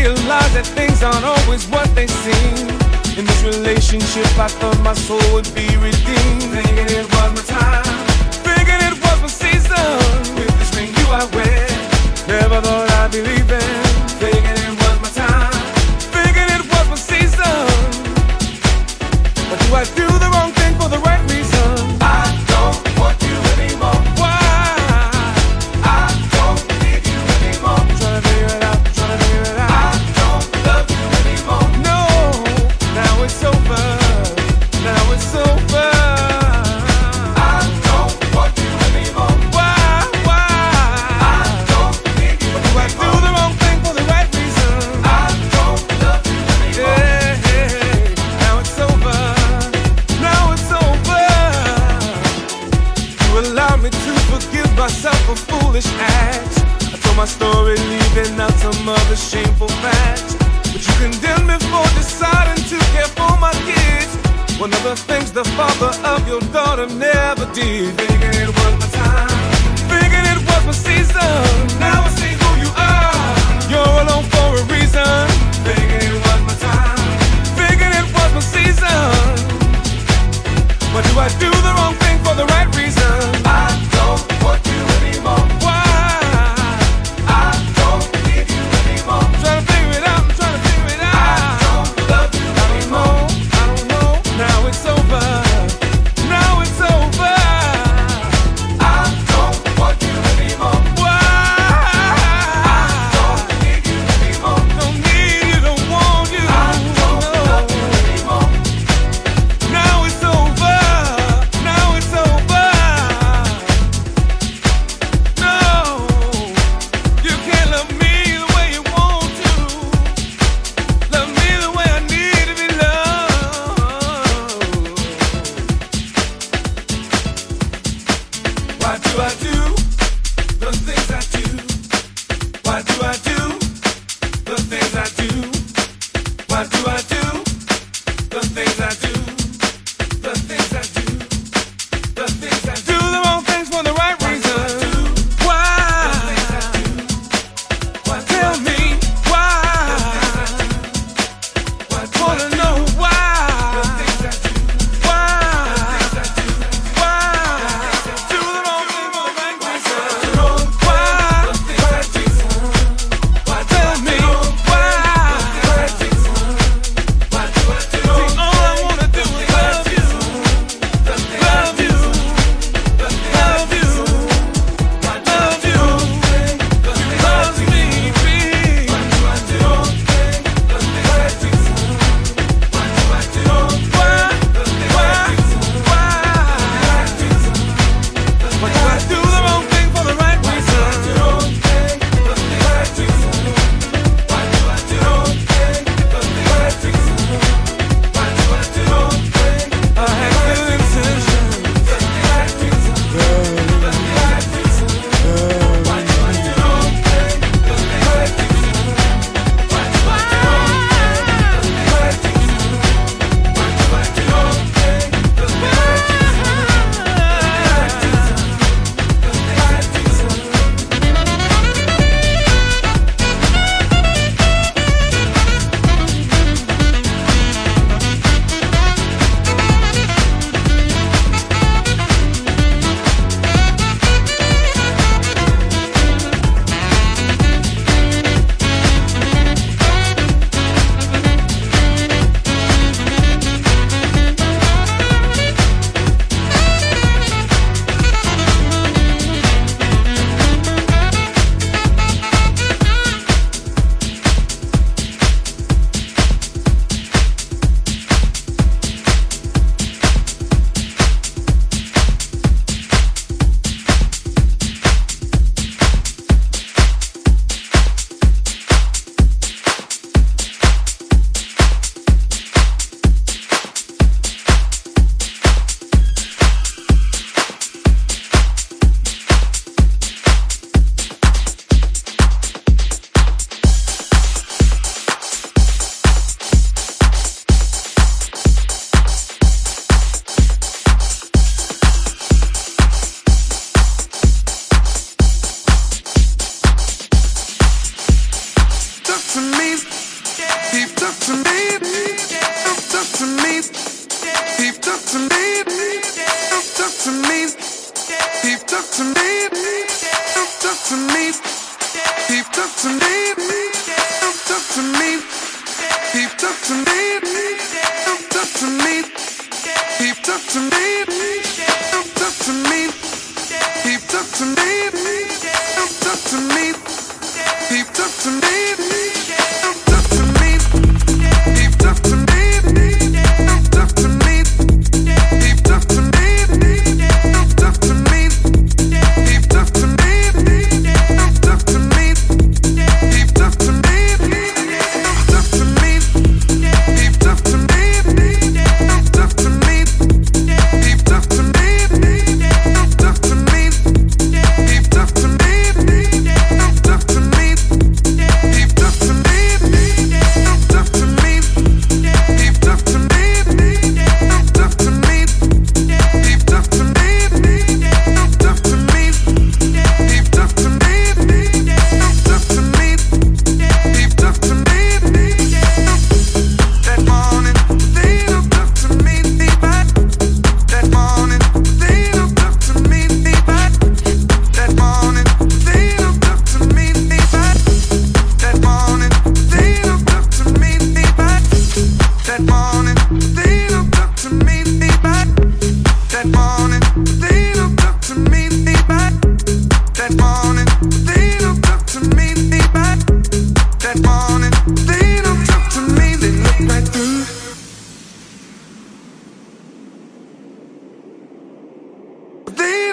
realize that things aren't always what they seem. In this relationship, I thought my soul would be redeemed. Thinking it was my time, thinking it was my season. With this ring you I wear, never thought I'd be leaving. Thinking it was my time, thinking it was my season. But do I do the wrong thing for the right reason? the father of your daughter never did. I do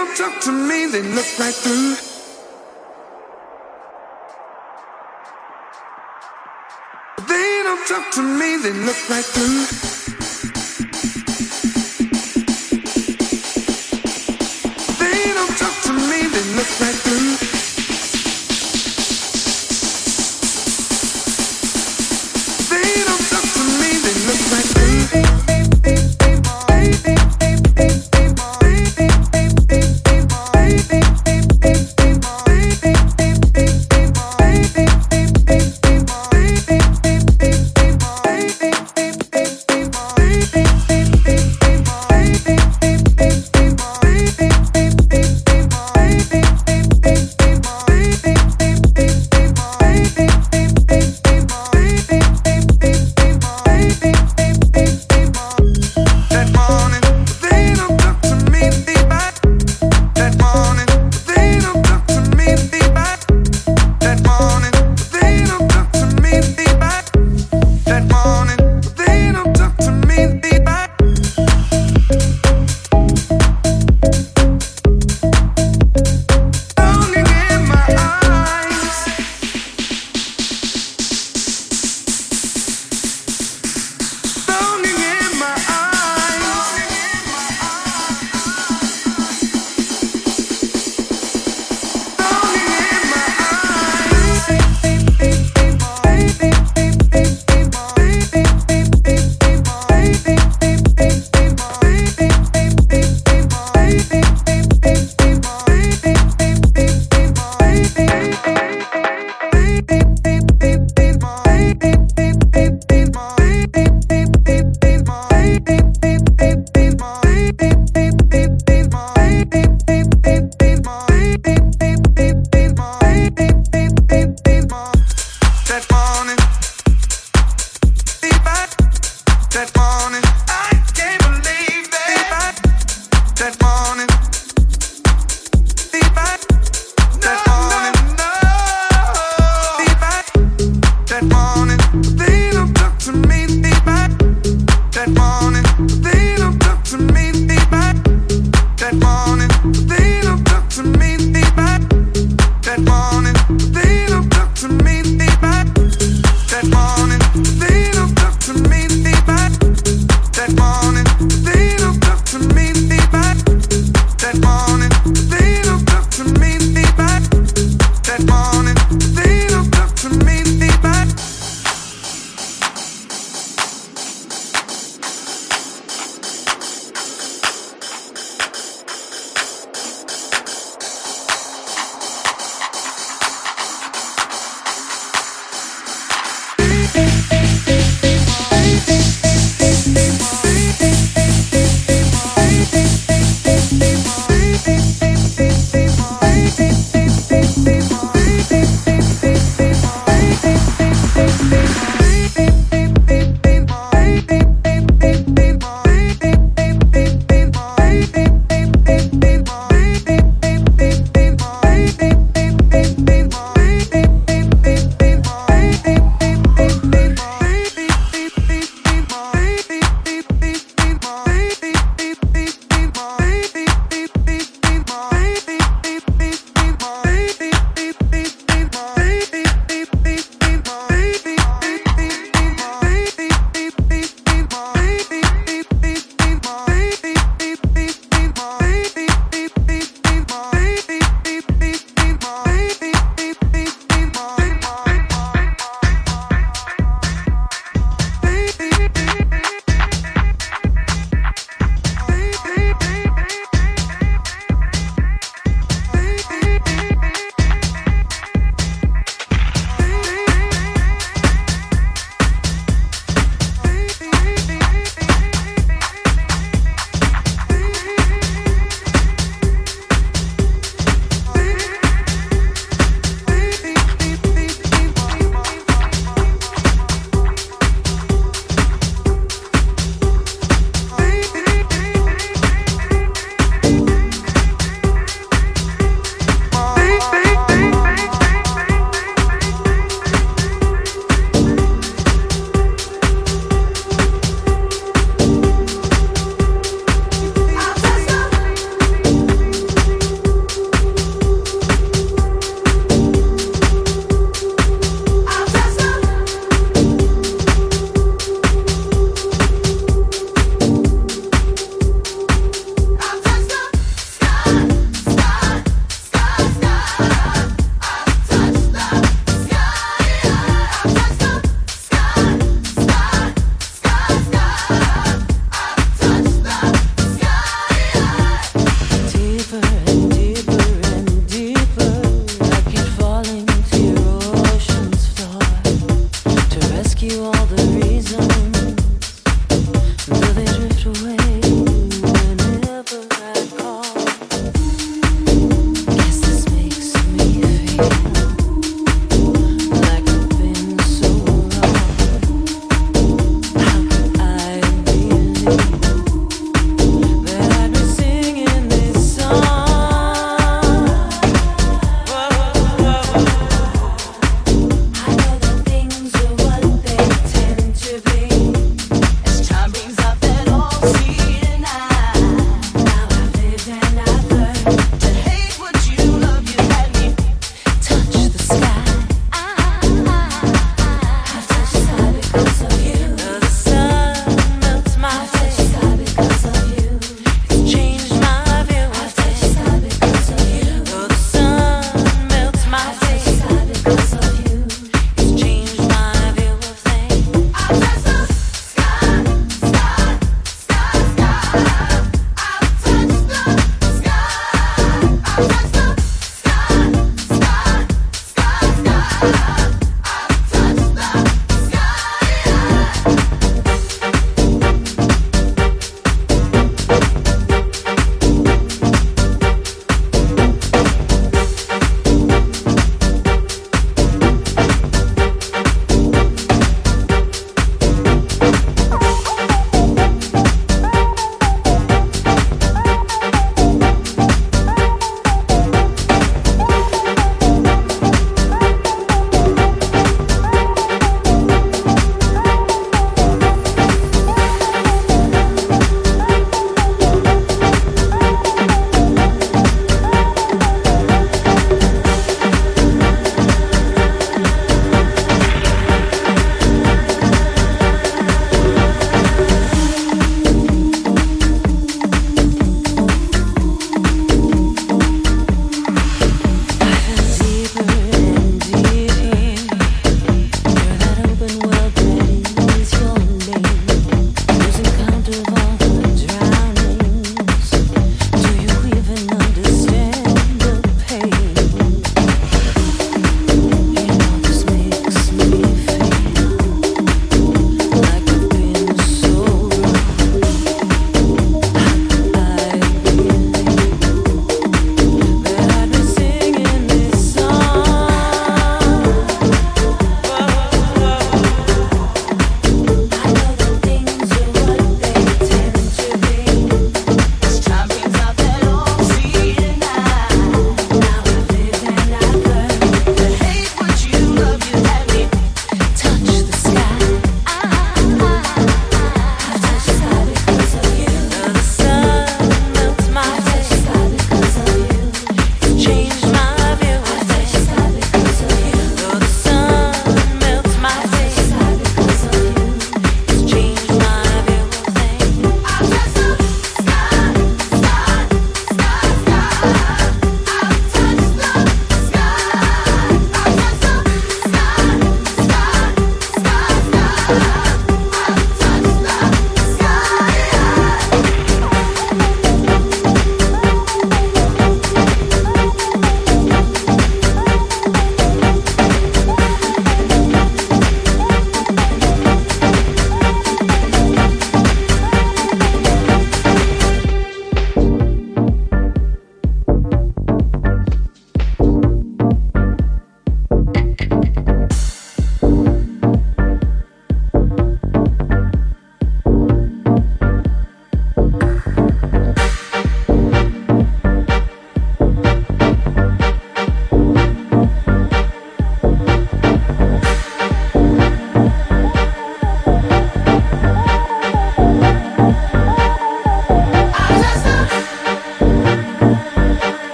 don't talk to me, they look right through. They don't talk to me, they look right through.